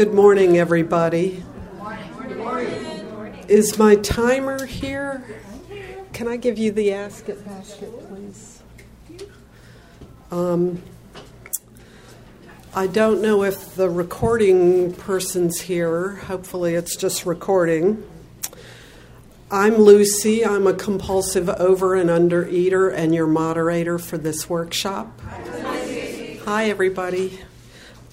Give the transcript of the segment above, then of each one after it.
Good morning, everybody. Is my timer here? Can I give you the ask it basket, please? Um, I don't know if the recording person's here. Hopefully, it's just recording. I'm Lucy. I'm a compulsive over and under eater and your moderator for this workshop. Hi, everybody.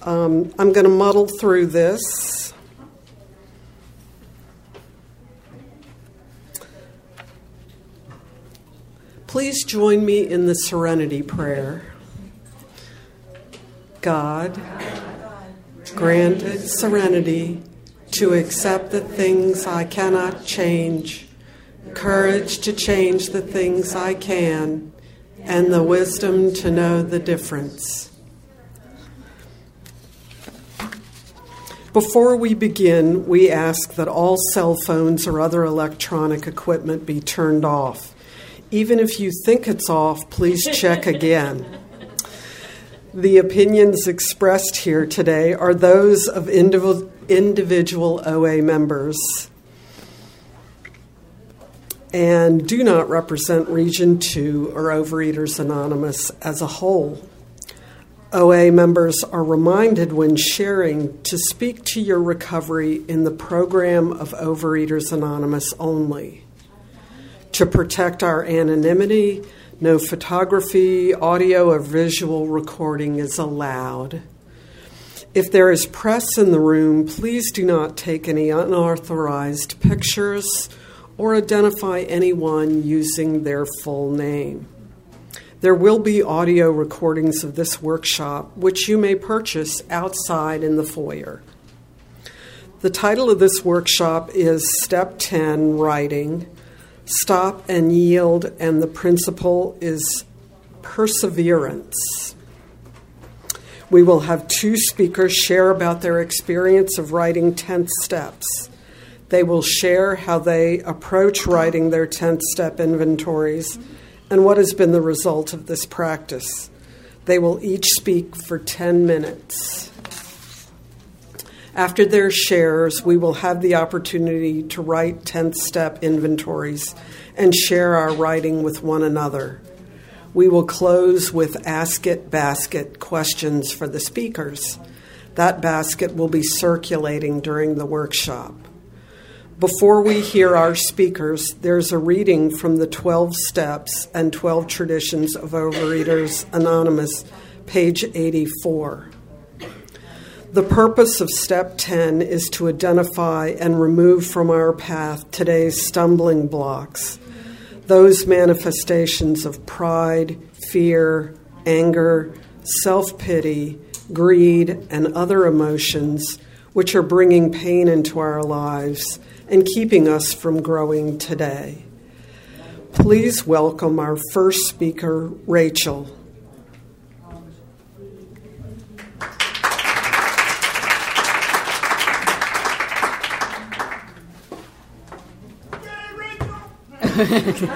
Um, I'm going to muddle through this. Please join me in the serenity prayer. God, granted serenity to accept the things I cannot change, courage to change the things I can, and the wisdom to know the difference. Before we begin, we ask that all cell phones or other electronic equipment be turned off. Even if you think it's off, please check again. The opinions expressed here today are those of individual OA members and do not represent Region 2 or Overeaters Anonymous as a whole. OA members are reminded when sharing to speak to your recovery in the program of Overeaters Anonymous only. To protect our anonymity, no photography, audio, or visual recording is allowed. If there is press in the room, please do not take any unauthorized pictures or identify anyone using their full name. There will be audio recordings of this workshop, which you may purchase outside in the foyer. The title of this workshop is Step 10 Writing Stop and Yield, and the principle is perseverance. We will have two speakers share about their experience of writing 10th steps. They will share how they approach writing their 10th step inventories and what has been the result of this practice. They will each speak for 10 minutes. After their shares, we will have the opportunity to write 10th step inventories and share our writing with one another. We will close with Ask It Basket questions for the speakers. That basket will be circulating during the workshop. Before we hear our speakers, there's a reading from the 12 Steps and 12 Traditions of Overeaters Anonymous, page 84. The purpose of Step 10 is to identify and remove from our path today's stumbling blocks, those manifestations of pride, fear, anger, self pity, greed, and other emotions which are bringing pain into our lives and keeping us from growing today. Please welcome our first speaker, Rachel. the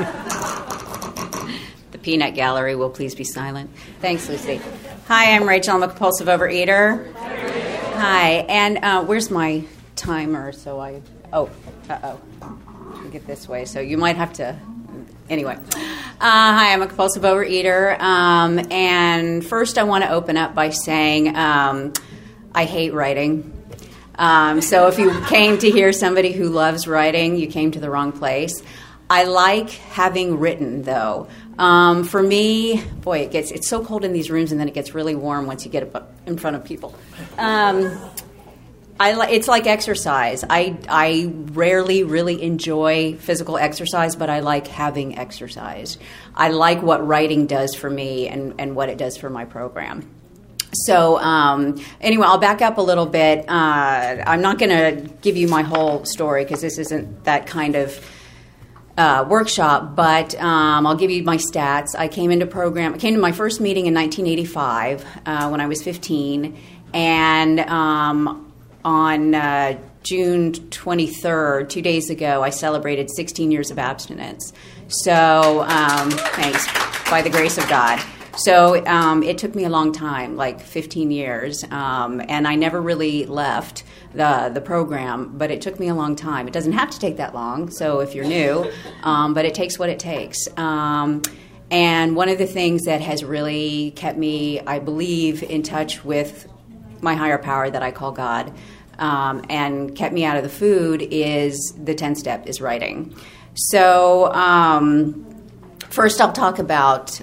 peanut gallery will please be silent. Thanks, Lucy. Hi, I'm Rachel. I'm a compulsive overeater. Hi, and uh, where's my timer? So I Oh, uh oh. Get this way. So you might have to. Anyway. Uh, hi, I'm a compulsive overeater. Um, and first, I want to open up by saying um, I hate writing. Um, so if you came to hear somebody who loves writing, you came to the wrong place. I like having written, though. Um, for me, boy, it gets it's so cold in these rooms, and then it gets really warm once you get in front of people. Um, I, it's like exercise. I, I rarely really enjoy physical exercise, but I like having exercise. I like what writing does for me and, and what it does for my program. So, um, anyway, I'll back up a little bit. Uh, I'm not going to give you my whole story because this isn't that kind of uh, workshop, but um, I'll give you my stats. I came into program. I came to my first meeting in 1985 uh, when I was 15, and um, on uh, June 23rd, two days ago, I celebrated 16 years of abstinence. So, um, thanks, by the grace of God. So um, it took me a long time, like 15 years, um, and I never really left the the program. But it took me a long time. It doesn't have to take that long. So if you're new, um, but it takes what it takes. Um, and one of the things that has really kept me, I believe, in touch with my higher power that I call God, um, and kept me out of the food is the 10 step is writing. So, um, first, I'll talk about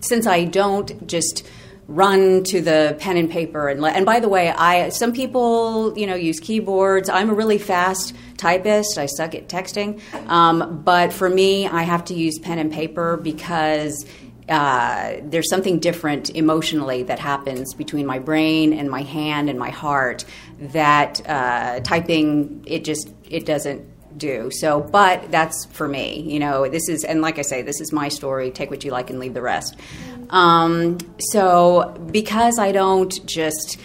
since I don't just run to the pen and paper and and by the way I some people you know use keyboards. I'm a really fast typist. I suck at texting. Um, but for me I have to use pen and paper because uh, there's something different emotionally that happens between my brain and my hand and my heart that uh, typing it just it doesn't do. So but that's for me you know this is and like i say this is my story. Take what you like and leave the rest. Um, so because i don't just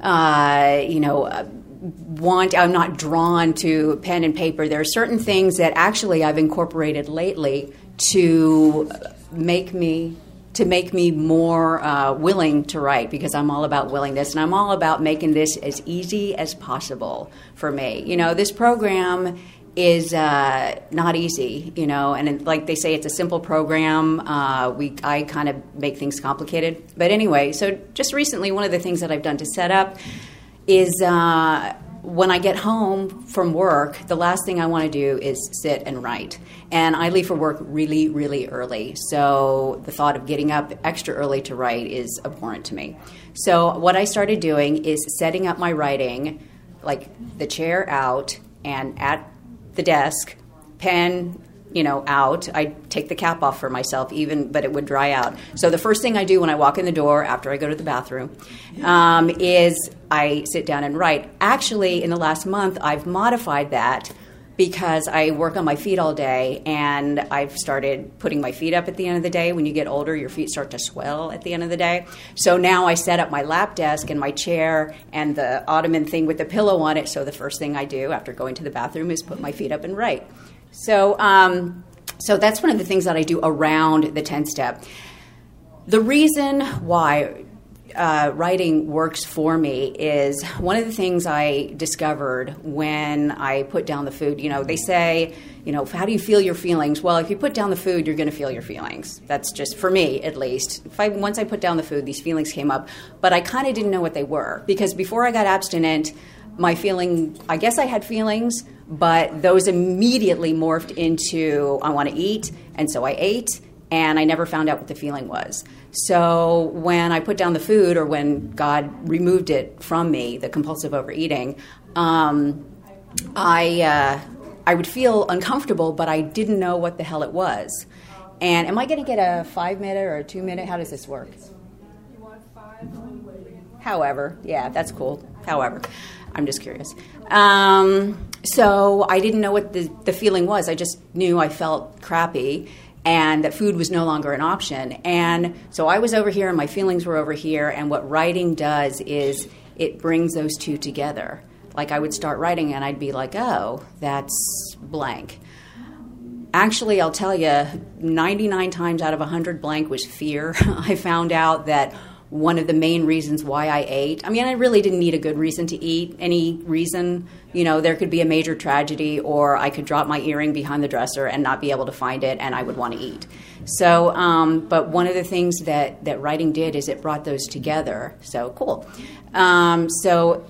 uh, you know want i'm not drawn to pen and paper there are certain things that actually i've incorporated lately to make me to make me more uh, willing to write because I'm all about willingness and I'm all about making this as easy as possible for me. You know, this program is uh, not easy, you know, and it, like they say, it's a simple program. Uh, we I kind of make things complicated, but anyway. So just recently, one of the things that I've done to set up is uh, when I get home from work, the last thing I want to do is sit and write. And I leave for work really, really early. So the thought of getting up extra early to write is abhorrent to me. So what I started doing is setting up my writing, like the chair out and at the desk, pen you know, out. I take the cap off for myself, even, but it would dry out. So the first thing I do when I walk in the door after I go to the bathroom um, is I sit down and write. Actually, in the last month, I've modified that because I work on my feet all day, and I've started putting my feet up at the end of the day. When you get older, your feet start to swell at the end of the day. So now I set up my lap desk and my chair and the ottoman thing with the pillow on it. So the first thing I do after going to the bathroom is put my feet up and write. So, um, so that's one of the things that I do around the 10 step. The reason why uh, writing works for me is one of the things I discovered when I put down the food. You know, they say, you know, how do you feel your feelings? Well, if you put down the food, you're going to feel your feelings. That's just for me, at least. If I once I put down the food, these feelings came up, but I kind of didn't know what they were because before I got abstinent, my feeling, I guess I had feelings, but those immediately morphed into I want to eat, and so I ate, and I never found out what the feeling was. So when I put down the food, or when God removed it from me, the compulsive overeating, um, I uh, I would feel uncomfortable, but I didn't know what the hell it was. And am I going to get a five minute or a two minute? How does this work? However, yeah, that's cool. However, I'm just curious. Um, so I didn't know what the, the feeling was. I just knew I felt crappy and that food was no longer an option. And so I was over here and my feelings were over here. And what writing does is it brings those two together. Like I would start writing and I'd be like, oh, that's blank. Actually, I'll tell you, 99 times out of 100 blank was fear. I found out that one of the main reasons why I ate. I mean, I really didn't need a good reason to eat. Any reason, you know, there could be a major tragedy, or I could drop my earring behind the dresser and not be able to find it, and I would want to eat. So, um, but one of the things that that writing did is it brought those together. So cool. Um, so,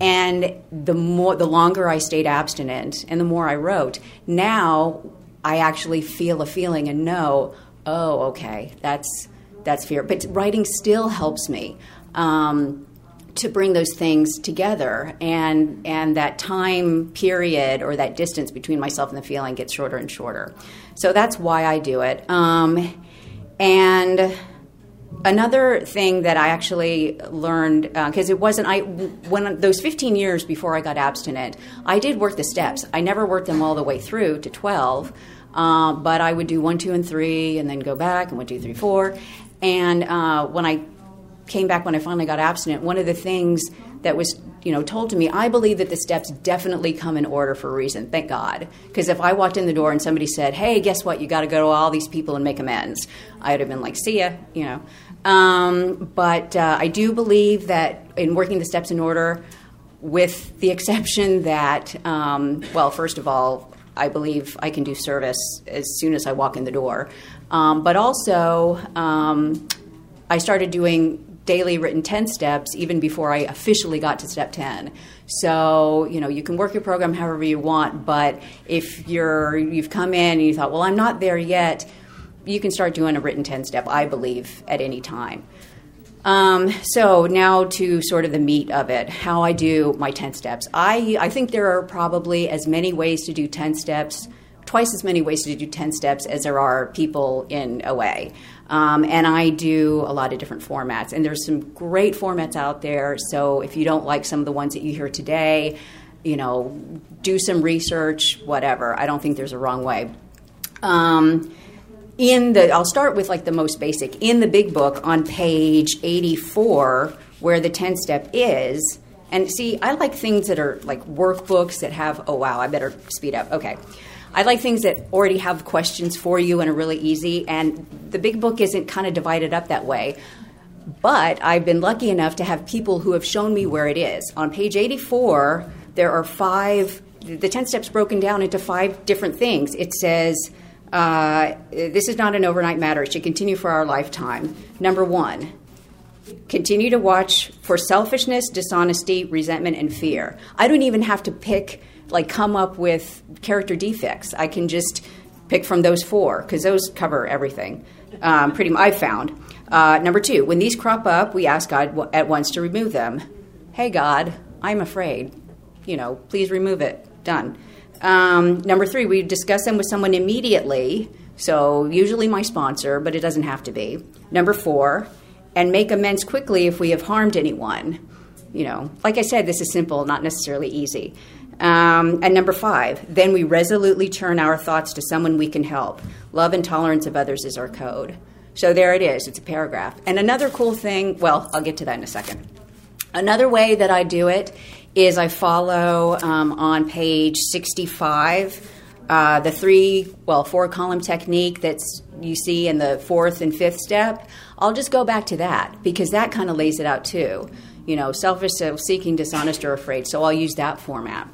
and the more, the longer I stayed abstinent, and the more I wrote, now I actually feel a feeling and know, oh, okay, that's that's fear. But writing still helps me. Um, to bring those things together and and that time period or that distance between myself and the feeling gets shorter and shorter so that's why i do it um, and another thing that i actually learned because uh, it wasn't i when those 15 years before i got abstinent i did work the steps i never worked them all the way through to 12 uh, but i would do one two and three and then go back and one two three four and uh, when I came back, when I finally got abstinent, one of the things that was you know told to me i believe that the steps definitely come in order for a reason. Thank god. Because if i walked in the door and somebody said hey guess what? You got to go to all these people and make amends i would have been like see ya you know? Um, but uh, i do believe that in working the steps in order with the exception that um, well first of all i believe i can do service as soon as i walk in the door um, but also um, i started doing daily written 10 steps even before I officially got to step 10. So, you know, you can work your program however you want, but if you're you've come in and you thought, "Well, I'm not there yet," you can start doing a written 10 step, I believe, at any time. Um, so now to sort of the meat of it, how I do my 10 steps. I, I think there are probably as many ways to do 10 steps, twice as many ways to do 10 steps as there are people in OA. Um, and I do a lot of different formats. And there's some great formats out there. So if you don't like some of the ones that you hear today, you know, do some research, whatever. I don't think there's a wrong way. Um, in the, I'll start with like the most basic. In the big book on page 84, where the 10 step is, and see, I like things that are like workbooks that have, oh wow, I better speed up. Okay. I like things that already have questions for you and are really easy. And the big book isn't kind of divided up that way. But I've been lucky enough to have people who have shown me where it is. On page 84, there are five, the 10 steps broken down into five different things. It says, uh, this is not an overnight matter. It should continue for our lifetime. Number one, continue to watch for selfishness, dishonesty, resentment, and fear. I don't even have to pick like come up with character defects. I can just pick from those four because those cover everything. Um, pretty I've found. Uh, number two, when these crop up, we ask God at once to remove them. Hey, God, I'm afraid. You know, please remove it. Done. Um, number three, we discuss them with someone immediately. So, usually my sponsor, but it doesn't have to be. Number four, and make amends quickly if we have harmed anyone. You know, like I said, this is simple, not necessarily easy. Um, and number five, then we resolutely turn our thoughts to someone we can help. Love and tolerance of others is our code. So there it is, it's a paragraph. And another cool thing, well, I'll get to that in a second. Another way that I do it is I follow um, on page 65 uh, the three, well, four column technique that's you see in the fourth and fifth step. I'll just go back to that because that kind of lays it out too you know, selfish, self-seeking, dishonest, or afraid. So I'll use that format.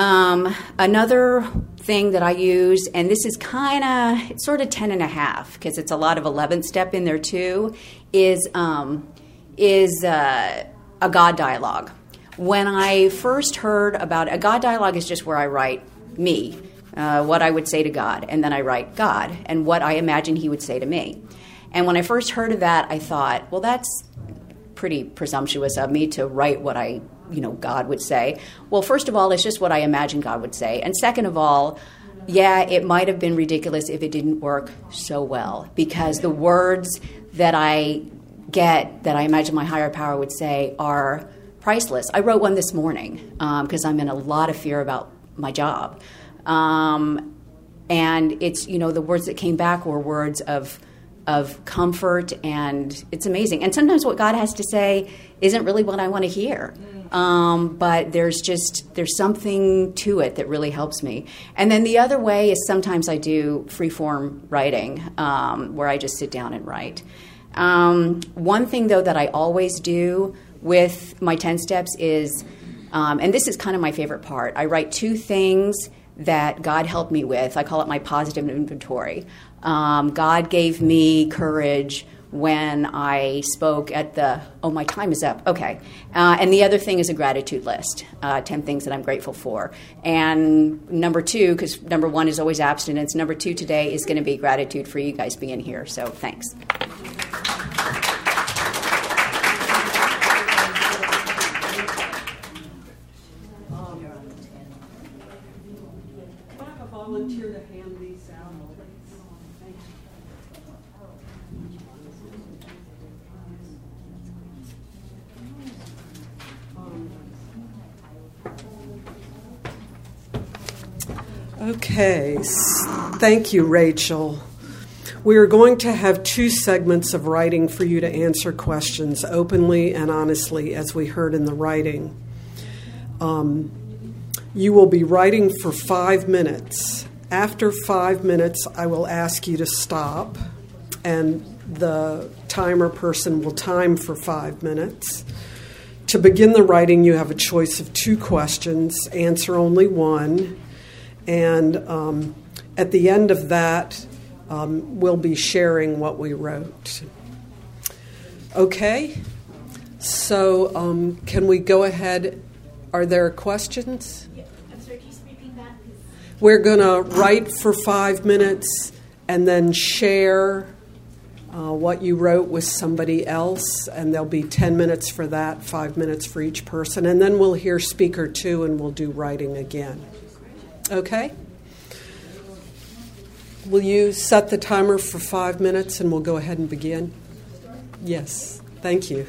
Um, another thing that I use, and this is kind of, sort of 10 and a half because it's a lot of 11th step in there too, is, um, is uh, a God dialogue. When I first heard about a God dialogue is just where I write me, uh, what I would say to God, and then I write God and what I imagine He would say to me. And when I first heard of that, I thought, well, that's pretty presumptuous of me to write what I, you know, God would say. Well, first of all, it's just what I imagine God would say. And second of all, yeah, it might have been ridiculous if it didn't work so well because the words that I get that I imagine my higher power would say are priceless. I wrote one this morning because um, I'm in a lot of fear about my job. Um, and it's, you know, the words that came back were words of of comfort, and it's amazing. And sometimes what God has to say isn't really what I want to hear. Um, but there's just there's something to it that really helps me. And then the other way is sometimes I do free form writing, um, where I just sit down and write. Um, one thing though that I always do with my ten steps is, um, and this is kind of my favorite part. I write two things that God helped me with. I call it my positive inventory. Um, God gave me courage when I spoke at the, oh, my time is up. Okay. Uh, and the other thing is a gratitude list uh, 10 things that I'm grateful for. And number two, because number one is always abstinence, number two today is going to be gratitude for you guys being here. So thanks. Okay, thank you, Rachel. We are going to have two segments of writing for you to answer questions openly and honestly, as we heard in the writing. Um, you will be writing for five minutes. After five minutes, I will ask you to stop, and the timer person will time for five minutes. To begin the writing, you have a choice of two questions, answer only one, and um, at the end of that, um, we'll be sharing what we wrote. Okay, so um, can we go ahead? Are there questions? Yeah. Sorry, can you repeat that? We're going to write for five minutes and then share uh, what you wrote with somebody else, and there'll be 10 minutes for that, five minutes for each person, and then we'll hear speaker two and we'll do writing again. Okay? Will you set the timer for five minutes and we'll go ahead and begin? Yes, thank you.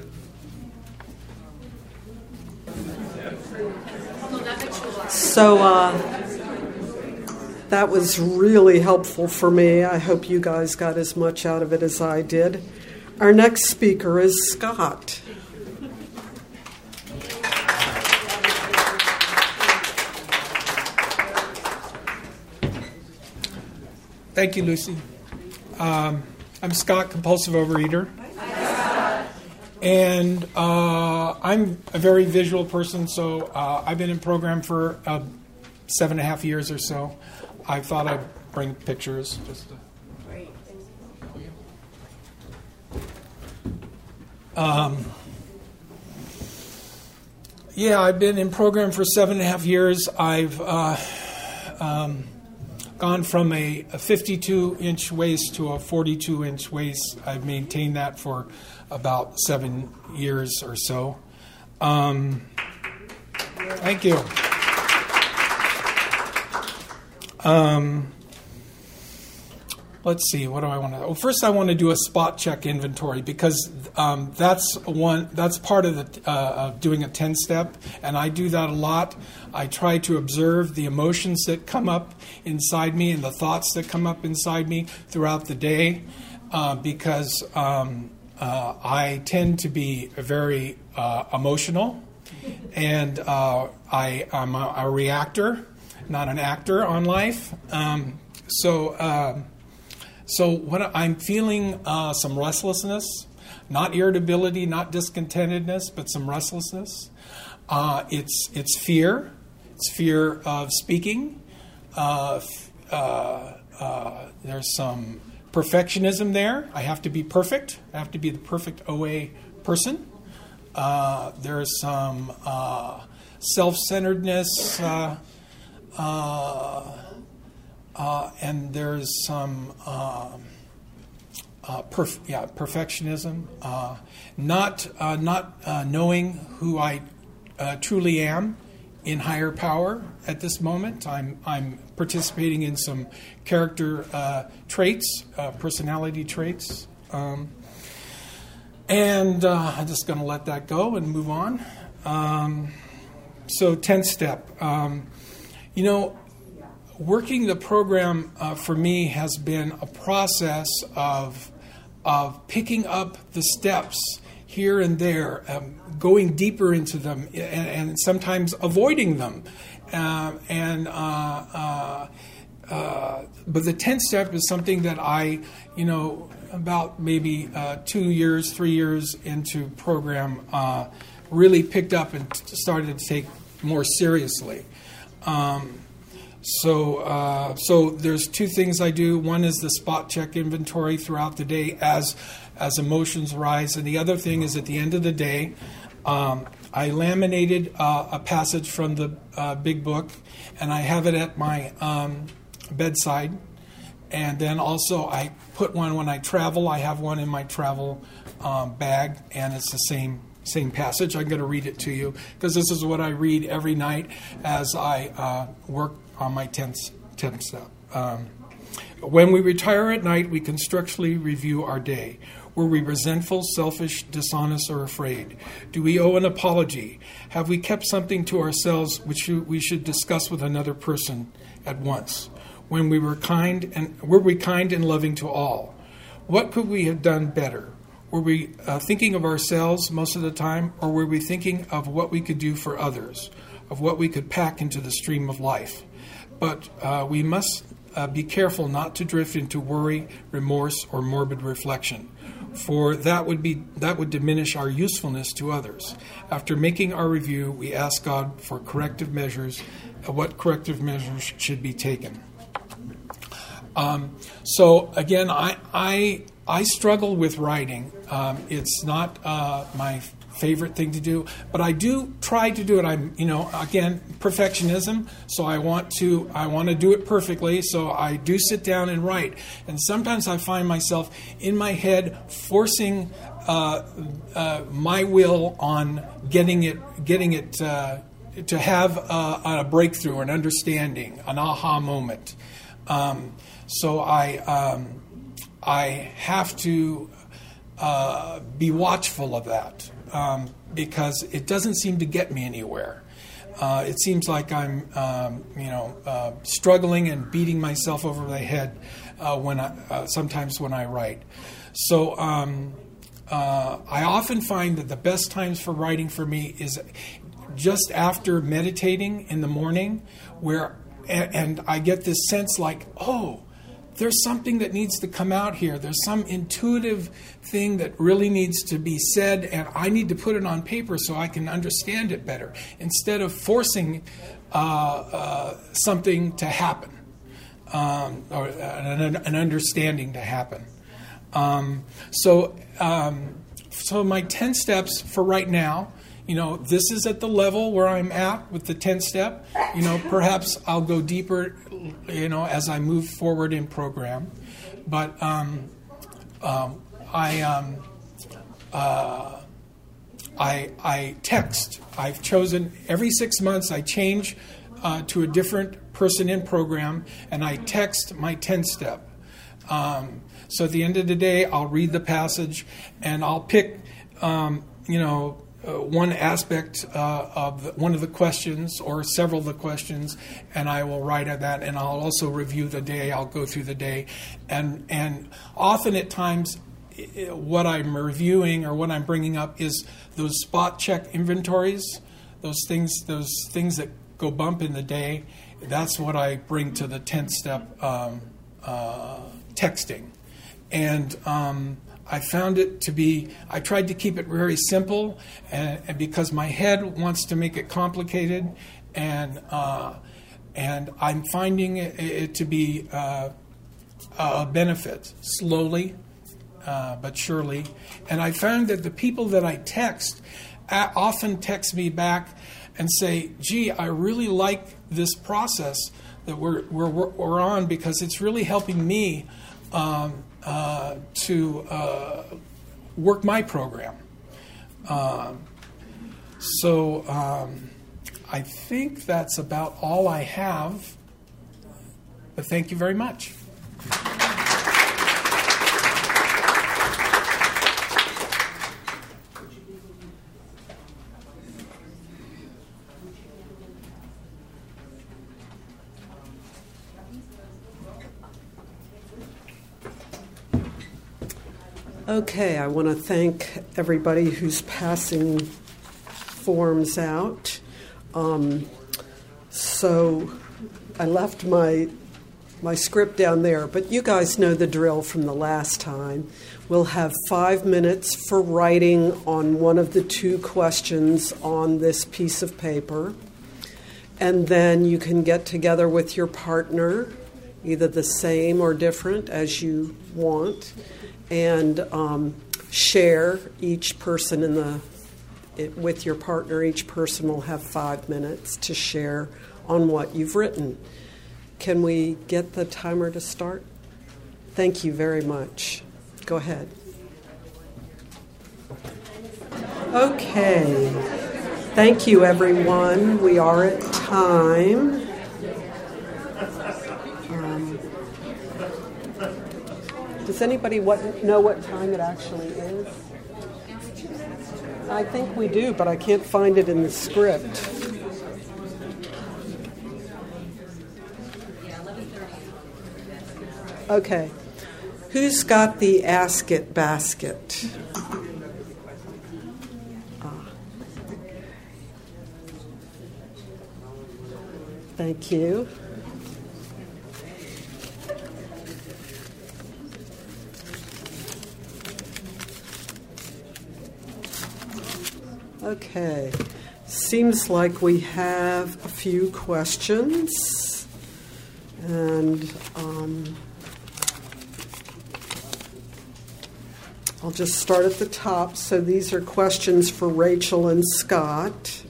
So uh, that was really helpful for me. I hope you guys got as much out of it as I did. Our next speaker is Scott. Thank you, Lucy. Um, I'm Scott, compulsive overeater. And uh, I'm a very visual person, so uh, I've been in program for uh, seven and a half years or so. I thought I'd bring pictures. Just to... Um, yeah, I've been in program for seven and a half years. I've uh, um, gone from a, a 52 inch waist to a 42 inch waist. I've maintained that for about seven years or so. Um, thank you. Um, let's see. What do I want to? Well, first, I want to do a spot check inventory because um, that's one. That's part of the uh, of doing a ten step, and I do that a lot. I try to observe the emotions that come up inside me and the thoughts that come up inside me throughout the day, uh, because um, uh, I tend to be very uh, emotional, and uh, I, am a, a, reactor, not an actor on life. Um, so, um, so what I'm feeling uh, some restlessness, not irritability, not discontentedness, but some restlessness. Uh, it's it's fear. It's fear of speaking. Uh, there's some perfectionism there. I have to be perfect. I have to be the perfect OA person. Uh, there's some uh, self centeredness, uh, uh, uh, and there's some um, perf- yeah, perfectionism, not, not knowing who I truly am in higher power at this moment. I'm, I'm participating in some character uh, traits, uh, personality traits. Um, and uh, I'm just going to let that go and move on. Um, so, 10th step. Um, you know, working the program uh, for me has been a process of, of picking up the steps here and there, um, going deeper into them, and, and sometimes avoiding them. Uh, and uh, uh, uh but the tenth step is something that I, you know, about maybe uh, two years, three years into program, uh, really picked up and t- started to take more seriously. Um, so, uh, so there's two things I do. One is the spot check inventory throughout the day as as emotions rise, and the other thing is at the end of the day, um, I laminated uh, a passage from the uh, big book, and I have it at my um, bedside. And then also, I put one when I travel. I have one in my travel um, bag, and it's the same same passage. I'm going to read it to you because this is what I read every night as I uh, work on my 10th, 10th step. Um, when we retire at night, we constructively review our day. Were we resentful, selfish, dishonest, or afraid? Do we owe an apology? Have we kept something to ourselves which we should discuss with another person at once? When we were kind and were we kind and loving to all? what could we have done better? Were we uh, thinking of ourselves most of the time, or were we thinking of what we could do for others, of what we could pack into the stream of life? But uh, we must uh, be careful not to drift into worry, remorse, or morbid reflection, for that would be that would diminish our usefulness to others. After making our review, we ask God for corrective measures, uh, what corrective measures should be taken. Um, so again, I I I struggle with writing. Um, it's not uh, my favorite thing to do, but I do try to do it. I'm, you know, again, perfectionism. So I want to, I want to do it perfectly. So I do sit down and write. And sometimes I find myself in my head forcing uh, uh, my will on getting it, getting it uh, to have a, breakthrough, an understanding, an aha moment. Um, so I, um, I have to uh, be watchful of that um, because it doesn't seem to get me anywhere. Uh, it seems like I'm, um, you know, uh, struggling and beating myself over the head uh, when I, uh, sometimes when I write. So um, uh, I often find that the best times for writing for me is just after meditating in the morning, where and, and I get this sense like, oh, there's something that needs to come out here. There's some intuitive thing that really needs to be said, and I need to put it on paper so I can understand it better instead of forcing uh, uh, something to happen um, or an, an, understanding to happen. Um, so, um, so my 10 steps for right now you know, this is at the level where I'm at with the 10 step. You know, perhaps I'll go deeper, you know, as I move forward in program. But um, um, I, um, uh, I, I text. I've chosen every six months, I change uh, to a different person in program, and I text my 10 step. Um, so at the end of the day, I'll read the passage and I'll pick, um, you know, uh, one aspect uh, of the, one of the questions or several of the questions, and I will write on that, and I'll also review the day. I'll go through the day, and and often at times, what I'm reviewing or what I'm bringing up is those spot check inventories, those things, those things that go bump in the day. That's what I bring to the tenth step um, uh, texting, and. Um, I found it to be, I tried to keep it very simple, and, and because my head wants to make it complicated, and uh, and I'm finding it, it to be uh, a benefit slowly, uh, but surely. And I found that the people that I text often text me back and say, "Gee, I really like this process that we're we're, we're on because it's really helping me." Um, uh, to uh, work my program. Uh, so um, I think that's about all I have. But thank you very much. Okay, I want to thank everybody who's passing forms out. Um, so I left my my script down there, but you guys know the drill from the last time. We'll have five minutes for writing on one of the two questions on this piece of paper. And then you can get together with your partner, either the same or different as you want and um, share each person in the it, with your partner. Each person will have five minutes to share on what you've written. Can we get the timer to start? Thank you very much. Go ahead. Okay. Thank you, everyone. We are at time. Does anybody what, know what time it actually is? I think we do, but I can't find it in the script. Okay. Who's got the Ask It basket? Ah. Thank you. Okay. Seems like we have a few questions. And um, I'll just start at the top. So these are questions for Rachel and Scott.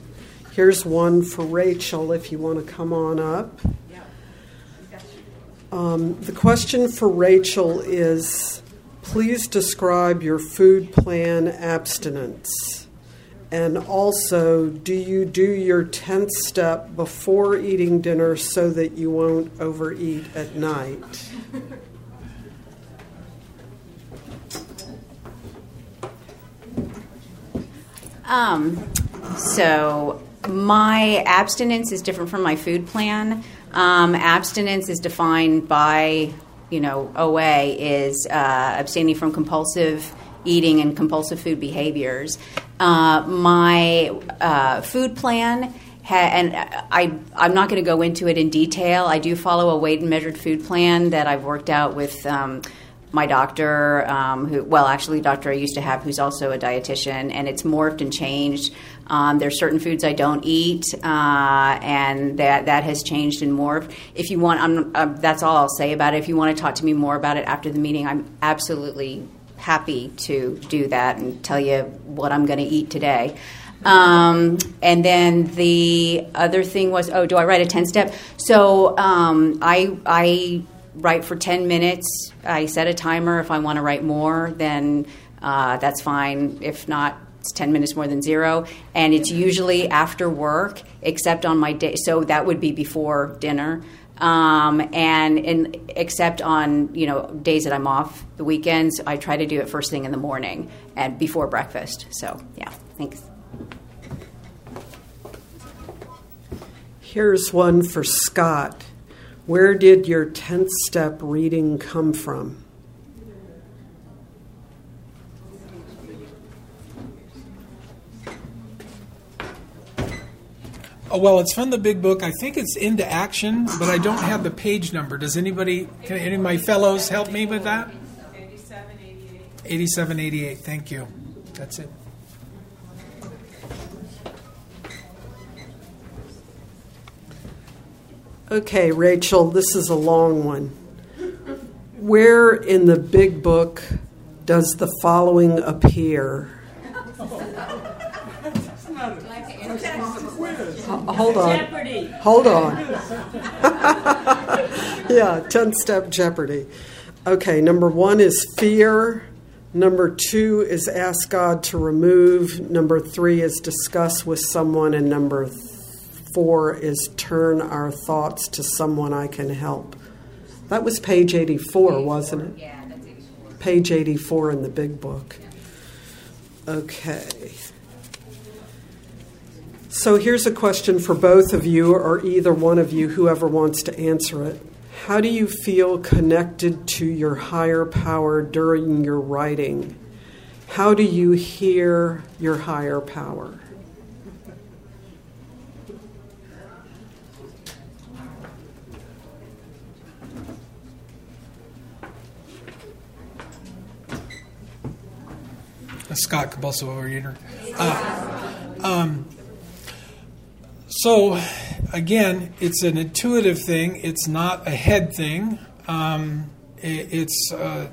Here's one for Rachel if you want to come on up. Um, the question for Rachel is please describe your food plan abstinence. And also, do you do your 10th step before eating dinner so that you won't overeat at night? Um, so my abstinence is different from my food plan. Um, abstinence is defined by, you know, OA is uh, abstaining from compulsive eating and compulsive food behaviors. Uh, my uh, food plan. Ha- and I, I'm not going to go into it in detail. I do follow a weight and measured food plan that I've worked out with um, my doctor, um, who, well, actually, doctor I used to have, who's also a dietitian, and it's morphed and changed. Um, there's certain foods I don't eat, uh, and that that has changed and morphed. If you want, uh, that's all I'll say about it. If you want to talk to me more about it after the meeting, I'm absolutely happy to do that and tell you what I'm going to eat today. Um, and then the other thing was, oh, do I write a 10 step? So um, I, I write for 10 minutes. I set a timer. If I want to write more, then uh, that's fine. If not, it's 10 minutes more than zero. And it's usually after work, except on my day. So that would be before dinner. Um, and in, except on you know days that I'm off, the weekends, I try to do it first thing in the morning and before breakfast. So yeah, thanks. Here's one for Scott. Where did your 10th step reading come from? Oh, well, it's from the big book. I think it's into action, but I don't have the page number. Does anybody, can any of my fellows help me with that? 8788. 8788. Thank you. That's it. Okay, Rachel, this is a long one. Where in the big book does the following appear? Hold on. Jeopardy. Hold on. yeah, 10 step Jeopardy. Okay, number one is fear. Number two is ask God to remove. Number three is discuss with someone. And number four is turn our thoughts to someone I can help. That was page 84, wasn't it? Yeah, that's 84. Page 84 in the big book. Okay. So here's a question for both of you, or either one of you, whoever wants to answer it. How do you feel connected to your higher power during your writing? How do you hear your higher power? Scott, compulsive overeater. Uh, um, so, again, it's an intuitive thing. It's not a head thing. Um, it, it's uh,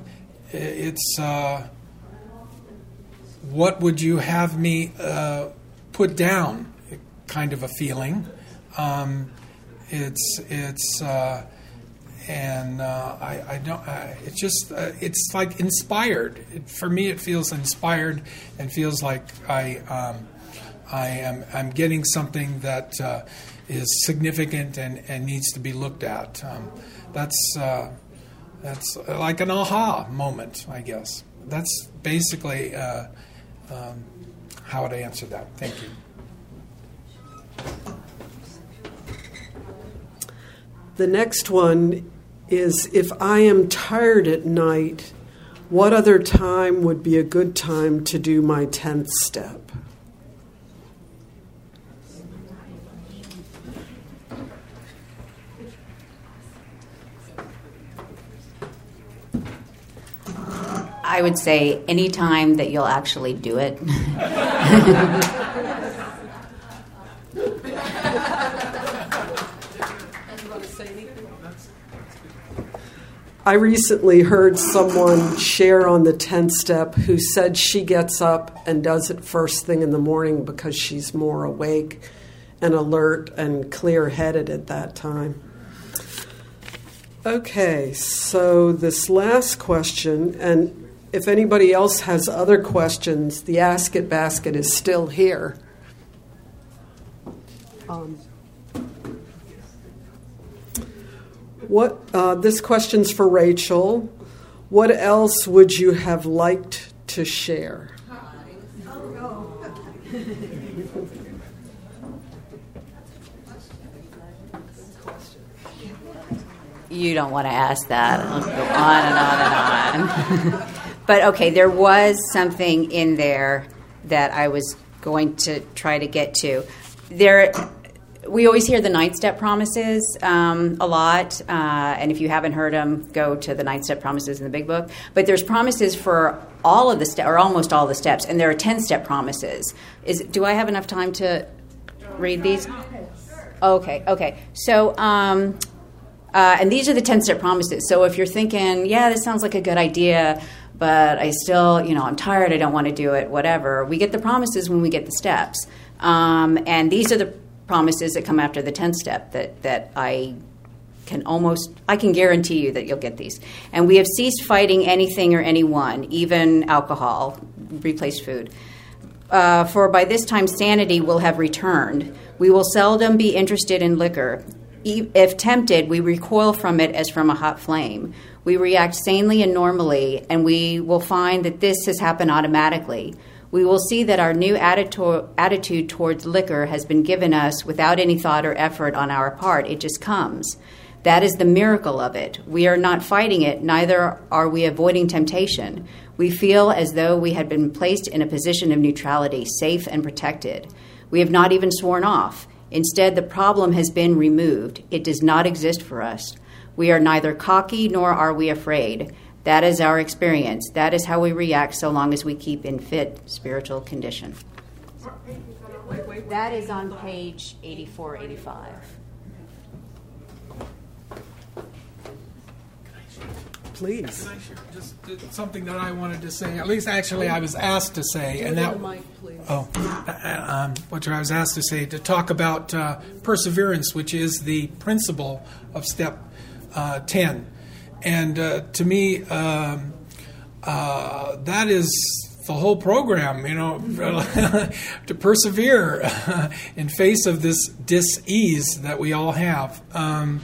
it's uh, what would you have me uh, put down? Kind of a feeling. Um, it's it's uh, and uh, I, I don't. I, it's just uh, it's like inspired. It, for me, it feels inspired and feels like I um, I am I'm getting something that uh, is significant and, and needs to be looked at. Um, that's uh, that's like an aha moment, I guess. That's basically uh, um, how I'd answer that. Thank you. The next one is if I am tired at night, What other time would be a good time to do my 10th step? I would say any time that you'll actually do it. I recently heard someone share on the 10th step who said she gets up and does it first thing in the morning because she's more awake and alert and clear headed at that time. Okay, so this last question, and if anybody else has other questions, the Ask It basket is still here. Um, What uh, this question's for Rachel. What else would you have liked to share? You don't want to ask that. Go on and on and on. but okay, there was something in there that I was going to try to get to. There we always hear the ninth step promises um, a lot, uh, and if you haven't heard them, go to the ninth step promises in the big book. But there's promises for all of the steps, or almost all the steps, and there are ten step promises. Is do I have enough time to read these? Okay, okay. So. Um, uh, and these are the 10 step promises. So if you're thinking, yeah, this sounds like a good idea, but I still, you know, I'm tired, I don't want to do it, whatever, we get the promises when we get the steps. Um, and these are the promises that come after the 10th step that, that I can almost, I can guarantee you that you'll get these. And we have ceased fighting anything or anyone, even alcohol, replaced food. Uh, for by this time sanity will have returned. We will seldom be interested in liquor. If tempted, we recoil from it as from a hot flame. We react sanely and normally, and we will find that this has happened automatically we will see that our new attitude towards liquor has been given us without any thought or effort on our part. It just comes. That is the miracle of it. We are not fighting it, neither are we avoiding temptation. We feel as though we had been placed in a position of neutrality, safe and protected. We have not even sworn off. Instead, the problem has been removed. It does not exist for us. We are neither cocky nor are we afraid. That is our experience. That is how we react so long as we keep in fit spiritual condition. That is on page 84, 85. Please. Can I share just something that I wanted to say? At least, actually, I was asked to say, and that. Oh, uh, um, what I was asked to say to talk about uh, perseverance, which is the principle of step uh, ten and uh, to me, um, uh, that is the whole program, you know, to persevere in face of this dis-ease that we all have. Um,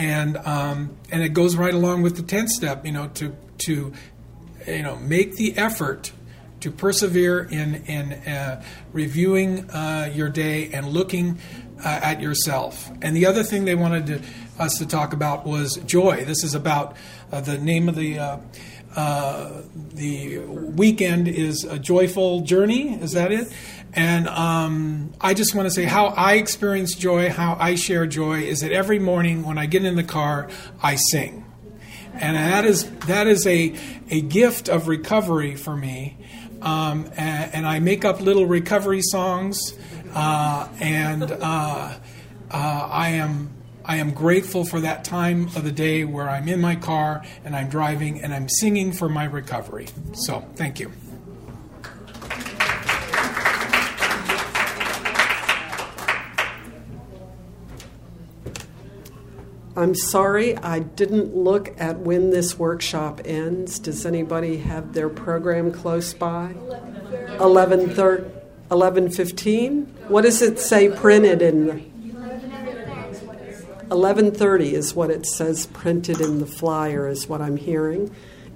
and um, and it goes right along with the tenth step, you know, to to you know make the effort to persevere in in uh, reviewing uh, your day and looking uh, at yourself. And the other thing they wanted to, us to talk about was joy. This is about uh, the name of the. Uh, uh, the weekend is a joyful journey. Is that it? And um, I just want to say how I experience joy, how I share joy, is that every morning when I get in the car, I sing, and that is that is a a gift of recovery for me. Um, and, and, I make up little recovery songs uh, and uh, uh, I am I am grateful for that time of the day where I'm in my car and I'm driving and I'm singing for my recovery. So, thank you. I'm sorry I didn't look at when this workshop ends. Does anybody have their program close by? 11:30 11:15. What does it say printed in the 11:30 is what it says printed in the flyer is what I'm hearing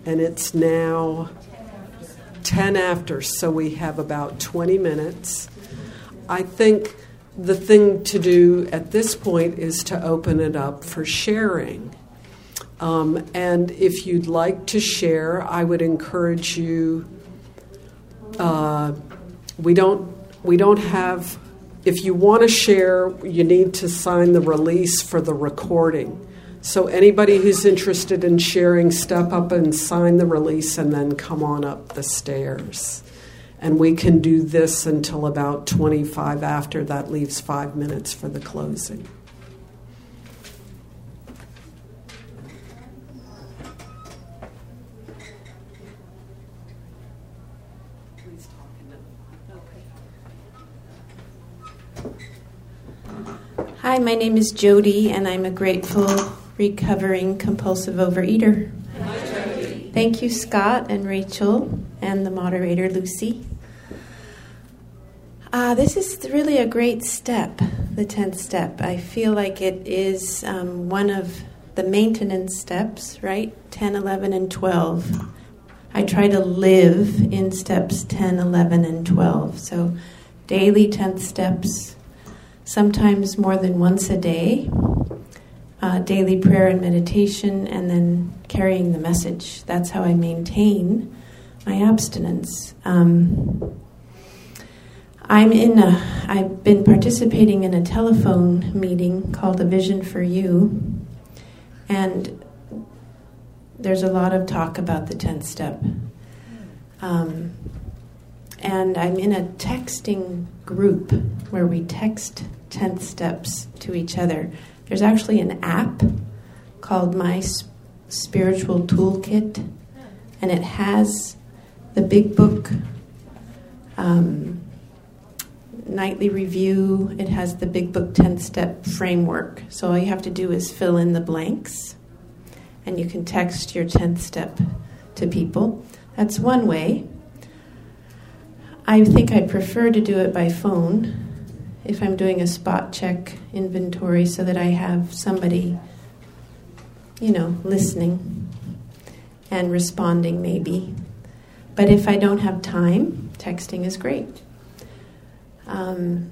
and it's now 10 after so we have about 20 minutes. I think the thing to do at this point is to open it up for sharing. Um, and if you'd like to share, I would encourage you. Uh, we don't we don't have. If you want to share, you need to sign the release for the recording. So anybody who's interested in sharing, step up and sign the release, and then come on up the stairs. And we can do this until about 25 after. That leaves five minutes for the closing. Hi, my name is Jody, and I'm a grateful, recovering compulsive overeater. Thank you, Scott and Rachel, and the moderator, Lucy. Uh, this is really a great step, the 10th step. I feel like it is um, one of the maintenance steps, right? 10, 11, and 12. I try to live in steps 10, 11, and 12. So, daily 10th steps sometimes more than once a day, uh, daily prayer and meditation, and then carrying the message. That's how I maintain my abstinence. Um, I'm in a, I've been participating in a telephone meeting called A Vision for You, and there's a lot of talk about the 10th step. Um, and I'm in a texting group where we text 10th steps to each other. There's actually an app called My Spiritual Toolkit, and it has the big book um, nightly review. It has the big book 10 step framework. So all you have to do is fill in the blanks, and you can text your 10th step to people. That's one way. I think I prefer to do it by phone if I'm doing a spot check inventory so that I have somebody, you know, listening and responding maybe. But if I don't have time, texting is great. Um,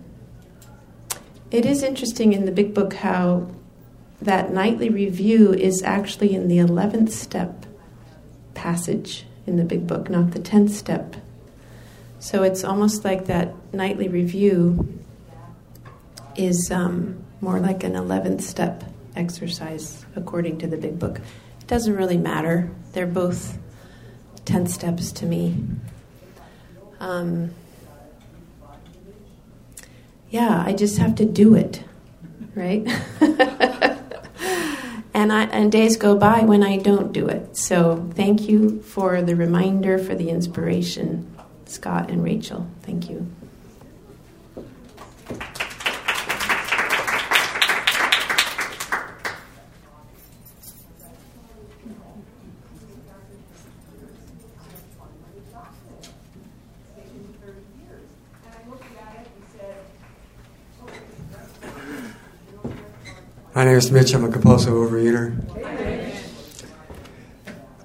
it is interesting in the big book how that nightly review is actually in the 11th step passage in the big book, not the 10th step. So it's almost like that nightly review is um, more like an 11th step exercise, according to the big book. It doesn't really matter. They're both 10 steps to me. Um, yeah, I just have to do it, right? and I, and days go by when I don't do it. So thank you for the reminder, for the inspiration, Scott and Rachel. Thank you. My name is Mitch. I'm a compulsive overeater.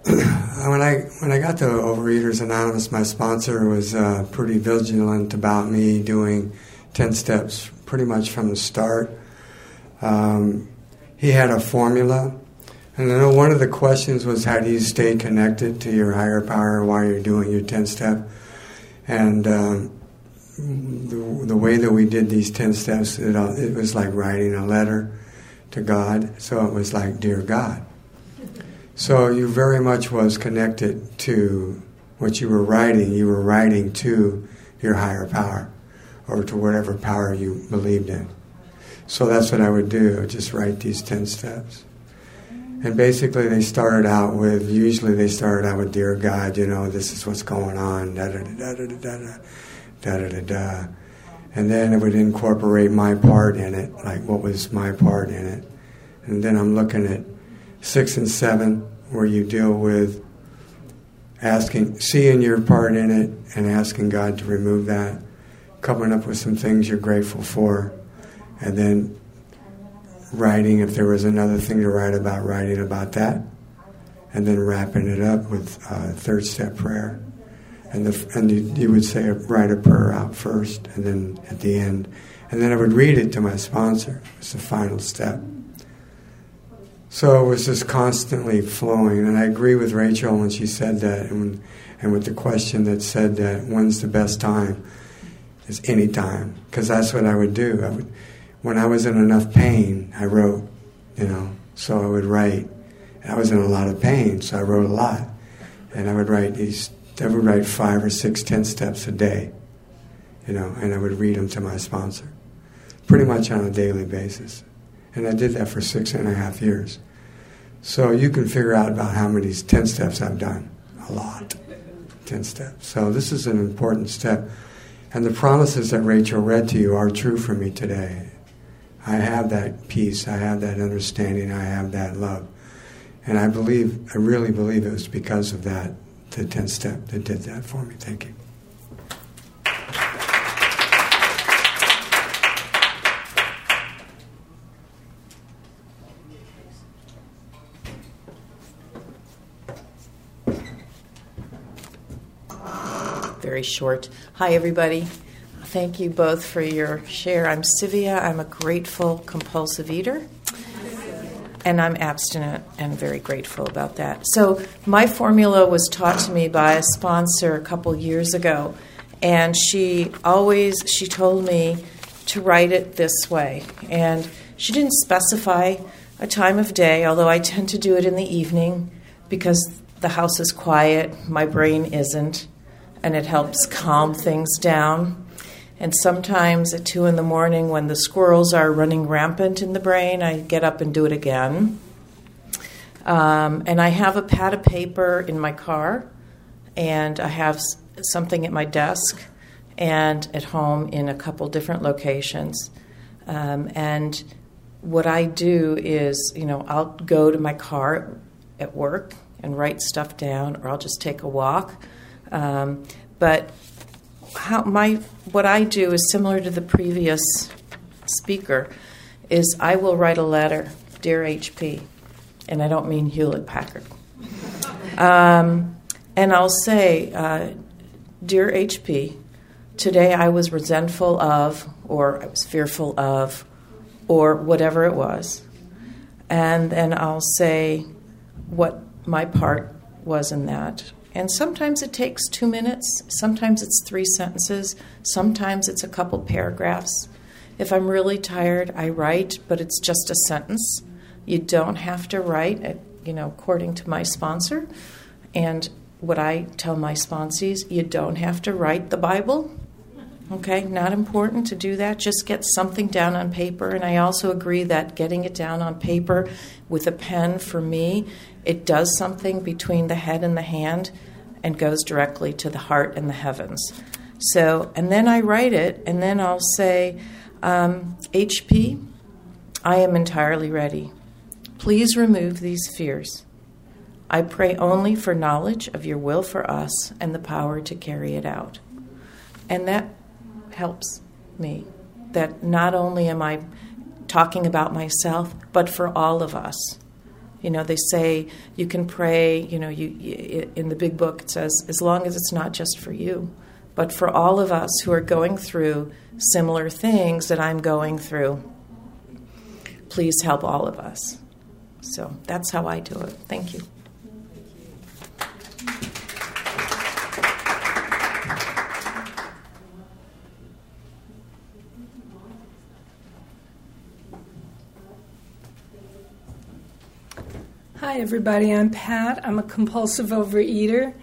when I when I got to Overeaters Anonymous, my sponsor was uh, pretty vigilant about me doing ten steps pretty much from the start. Um, he had a formula, and I know one of the questions was how do you stay connected to your higher power while you're doing your ten step, and um, the, the way that we did these ten steps, it, it was like writing a letter to God. So it was like, Dear God. So you very much was connected to what you were writing. You were writing to your higher power or to whatever power you believed in. So that's what I would do, just write these 10 steps. And basically, they started out with, usually they started out with, Dear God, you know, this is what's going on, da da da da da da da da da da and then it would incorporate my part in it, like what was my part in it. And then I'm looking at six and seven, where you deal with asking, seeing your part in it, and asking God to remove that, coming up with some things you're grateful for, and then writing, if there was another thing to write about, writing about that, and then wrapping it up with third step prayer and the, and you, you would say write a prayer out first, and then at the end, and then I would read it to my sponsor. It's the final step. So it was just constantly flowing. And I agree with Rachel when she said that, and, and with the question that said that when's the best time? Is any time. Because that's what I would do. I would, when I was in enough pain, I wrote, you know, so I would write. I was in a lot of pain, so I wrote a lot. And I would write these, I would write five or six, ten steps a day, you know, and I would read them to my sponsor pretty much on a daily basis. And I did that for six and a half years. So you can figure out about how many 10 steps I've done. A lot. 10 steps. So this is an important step. And the promises that Rachel read to you are true for me today. I have that peace, I have that understanding, I have that love. And I believe, I really believe it was because of that, the 10th step that did that for me. Thank you. very short. Hi, everybody. Thank you both for your share. I'm Sivia. I'm a grateful compulsive eater. And I'm abstinent and very grateful about that. So, my formula was taught to me by a sponsor a couple years ago. And she always she told me to write it this way. And she didn't specify a time of day, although I tend to do it in the evening because the house is quiet, my brain isn't and it helps calm things down. And sometimes at two in the morning, when the squirrels are running rampant in the brain, I get up and do it again. Um, and I have a pad of paper in my car, and I have something at my desk and at home in a couple different locations. Um, and what I do is, you know, I'll go to my car at work and write stuff down, or I'll just take a walk um, but how my what I do is similar to the previous speaker. Is I will write a letter, dear HP, and I don't mean Hewlett Packard. Um, and I'll say, uh, dear HP, today I was resentful of, or I was fearful of, or whatever it was. And then I'll say what my part was in that. And sometimes it takes two minutes, sometimes it's three sentences, sometimes it's a couple paragraphs. If I'm really tired, I write, but it's just a sentence. You don't have to write, uh, you know, according to my sponsor. And what I tell my sponsees, you don't have to write the Bible. Okay, not important to do that. Just get something down on paper. And I also agree that getting it down on paper with a pen for me, it does something between the head and the hand and goes directly to the heart and the heavens. So, and then I write it, and then I'll say, um, HP, I am entirely ready. Please remove these fears. I pray only for knowledge of your will for us and the power to carry it out. And that helps me. That not only am I talking about myself, but for all of us. You know, they say you can pray, you know, you, you, in the big book it says, as long as it's not just for you, but for all of us who are going through similar things that I'm going through. Please help all of us. So that's how I do it. Thank you. Hi, everybody. I'm Pat. I'm a compulsive overeater.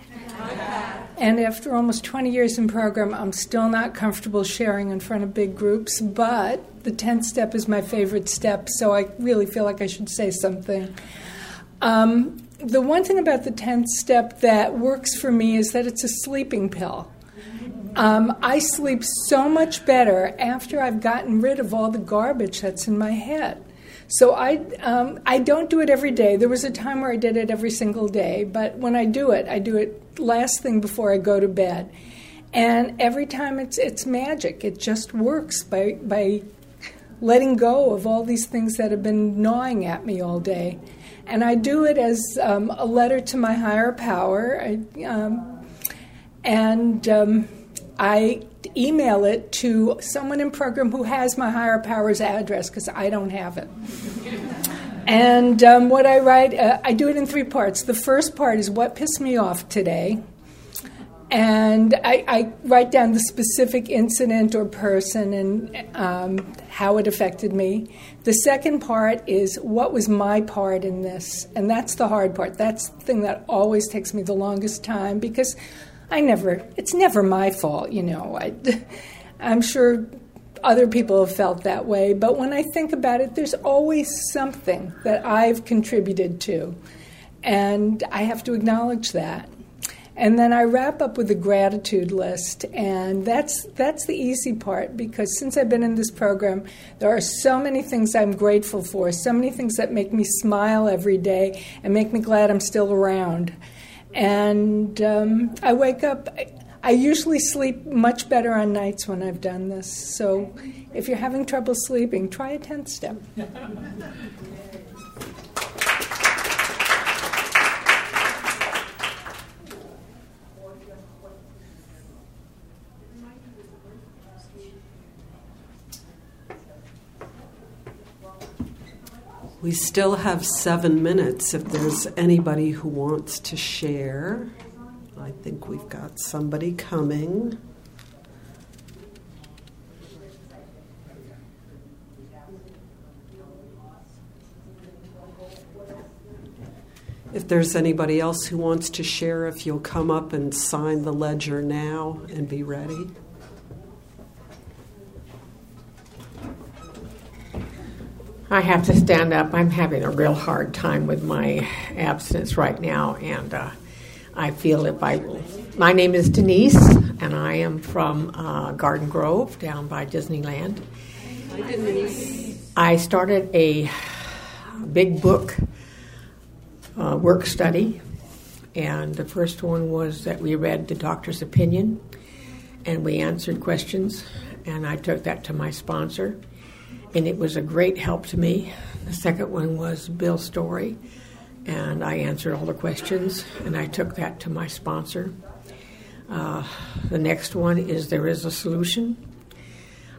And after almost 20 years in program, I'm still not comfortable sharing in front of big groups, but the 10th step is my favorite step, so I really feel like I should say something. Um, the one thing about the 10th step that works for me is that it's a sleeping pill. Um, I sleep so much better after I've gotten rid of all the garbage that's in my head. So I um, I don't do it every day. There was a time where I did it every single day, but when I do it, I do it last thing before I go to bed. And every time it's it's magic. It just works by by letting go of all these things that have been gnawing at me all day. And I do it as um, a letter to my higher power. I, um, and um, I email it to someone in program who has my higher power's address because I don't have it. And um, what I write, uh, I do it in three parts. The first part is what pissed me off today. And I, I write down the specific incident or person and um, how it affected me. The second part is what was my part in this. And that's the hard part. That's the thing that always takes me the longest time because I never, it's never my fault, you know. I, I'm sure other people have felt that way, but when I think about it, there's always something that I've contributed to, and I have to acknowledge that. And then I wrap up with a gratitude list, and that's that's the easy part because since I've been in this program, there are so many things I'm grateful for, so many things that make me smile every day and make me glad I'm still around. And um, I wake up. I usually sleep much better on nights when I've done this. So if you're having trouble sleeping, try a 10th step. We still have seven minutes if there's anybody who wants to share. I think we've got somebody coming. If there's anybody else who wants to share, if you'll come up and sign the ledger now and be ready. I have to stand up. I'm having a real hard time with my abstinence right now, and uh, I feel if I. My name is Denise, and I am from uh, Garden Grove down by Disneyland. Denise. I started a big book uh, work study, and the first one was that we read the doctor's opinion and we answered questions, and I took that to my sponsor, and it was a great help to me. The second one was Bill story, and I answered all the questions, and I took that to my sponsor. Uh, the next one is There is a Solution.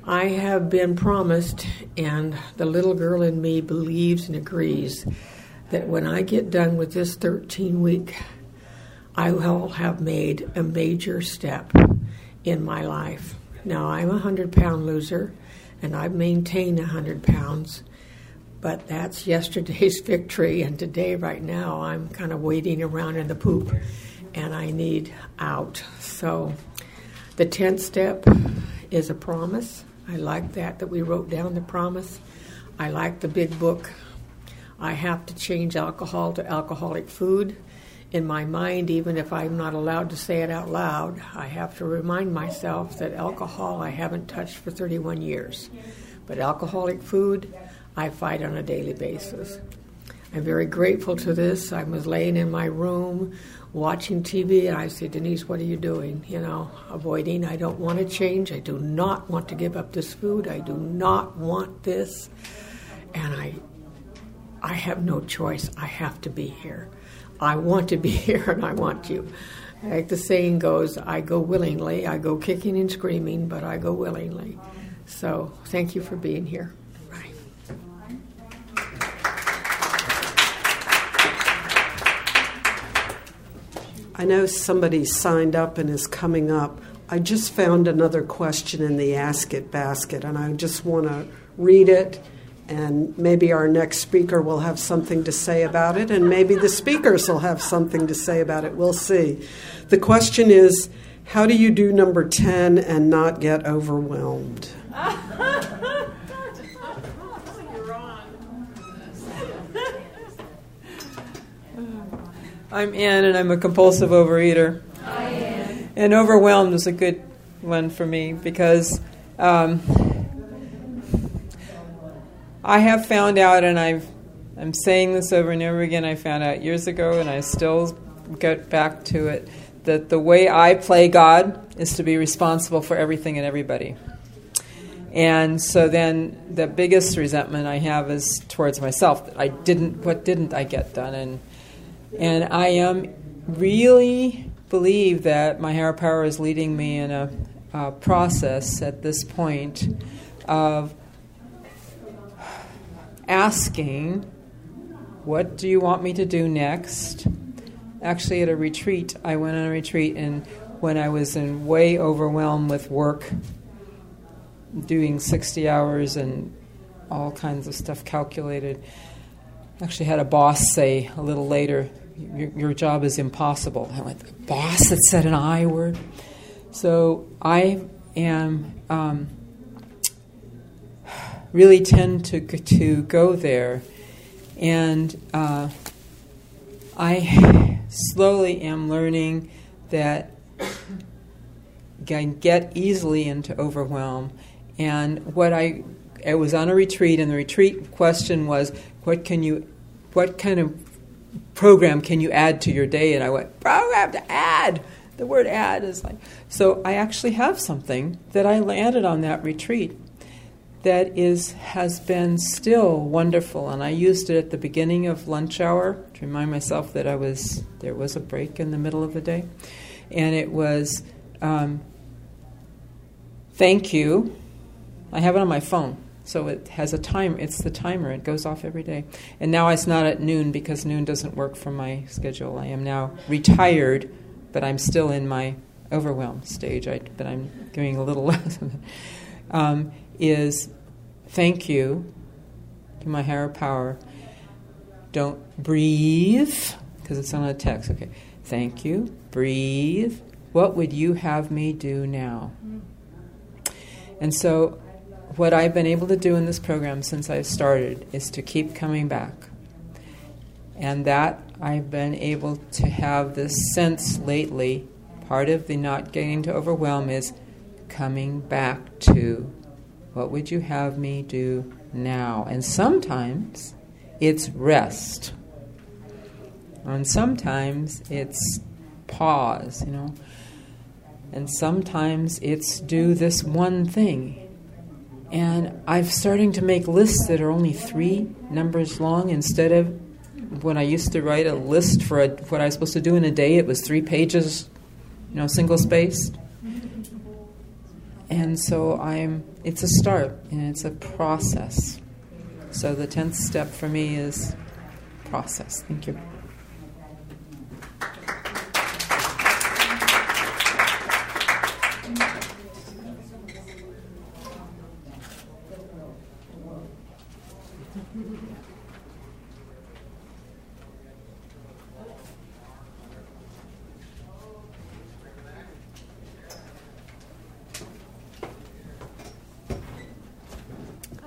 I have been promised, and the little girl in me believes and agrees that when I get done with this 13 week, I will have made a major step in my life. Now, I'm a 100 pound loser, and I've maintained 100 pounds, but that's yesterday's victory, and today, right now, I'm kind of waiting around in the poop, and I need out. So, the 10th step is a promise. I like that, that we wrote down the promise. I like the big book. I have to change alcohol to alcoholic food. In my mind, even if I'm not allowed to say it out loud, I have to remind myself that alcohol I haven't touched for 31 years. But alcoholic food, I fight on a daily basis. I'm very grateful to this. I was laying in my room watching TV, and I said, Denise, what are you doing? You know, avoiding. I don't want to change. I do not want to give up this food. I do not want this. And I I have no choice. I have to be here. I want to be here and I want you. Like the saying goes, I go willingly. I go kicking and screaming, but I go willingly. So thank you for being here. I know somebody signed up and is coming up. I just found another question in the Ask It basket, and I just want to read it. And maybe our next speaker will have something to say about it, and maybe the speakers will have something to say about it. We'll see. The question is how do you do number 10 and not get overwhelmed? I'm Ann, and I'm a compulsive overeater. And overwhelmed is a good one for me because um, I have found out, and I've I'm saying this over and over again. I found out years ago, and I still get back to it that the way I play God is to be responsible for everything and everybody. And so then the biggest resentment I have is towards myself that I didn't what didn't I get done and and I am really believe that my higher power is leading me in a, a process at this point of asking what do you want me to do next? Actually, at a retreat, I went on a retreat, and when I was in way overwhelmed with work, doing 60 hours and all kinds of stuff calculated, actually had a boss say a little later, your, your job is impossible. I went, the boss that said an I word? So I am um, really tend to to go there, and uh, I slowly am learning that I get easily into overwhelm. And what I I was on a retreat, and the retreat question was, "What can you, what kind of program can you add to your day?" And I went, "Program to add." The word "add" is like so. I actually have something that I landed on that retreat that is has been still wonderful, and I used it at the beginning of lunch hour to remind myself that I was there was a break in the middle of the day, and it was. Um, thank you. I have it on my phone. So it has a time. It's the timer. It goes off every day. And now it's not at noon because noon doesn't work for my schedule. I am now retired, but I'm still in my overwhelmed stage. I, but I'm doing a little less. Um, is thank you to my higher power. Don't breathe because it's on a text. Okay. Thank you. Breathe. What would you have me do now? And so what I've been able to do in this program since I started is to keep coming back. And that I've been able to have this sense lately. Part of the not getting to overwhelm is coming back to what would you have me do now? And sometimes it's rest. And sometimes it's pause, you know. And sometimes it's do this one thing and I'm starting to make lists that are only three numbers long instead of when I used to write a list for a, what I was supposed to do in a day, it was three pages, you know, single spaced. And so I'm, it's a start and it's a process. So the 10th step for me is process. Thank you.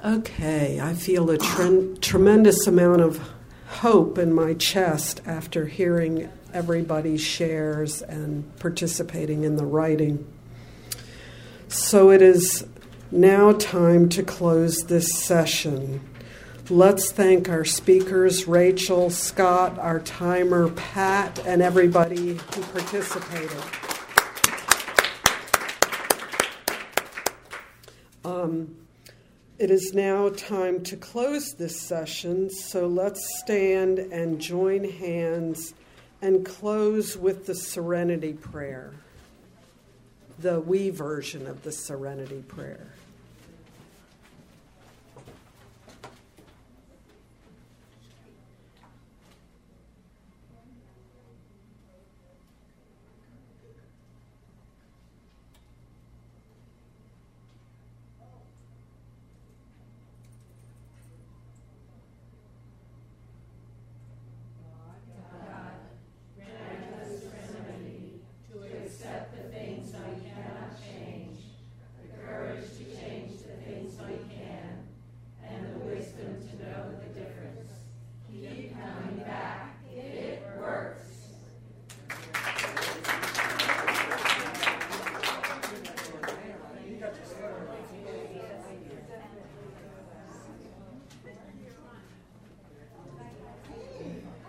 Okay, I feel a tre- tremendous amount of hope in my chest after hearing everybody's shares and participating in the writing. So it is now time to close this session. Let's thank our speakers, Rachel, Scott, our timer, Pat, and everybody who participated. Um, it is now time to close this session, so let's stand and join hands and close with the Serenity Prayer, the we version of the Serenity Prayer.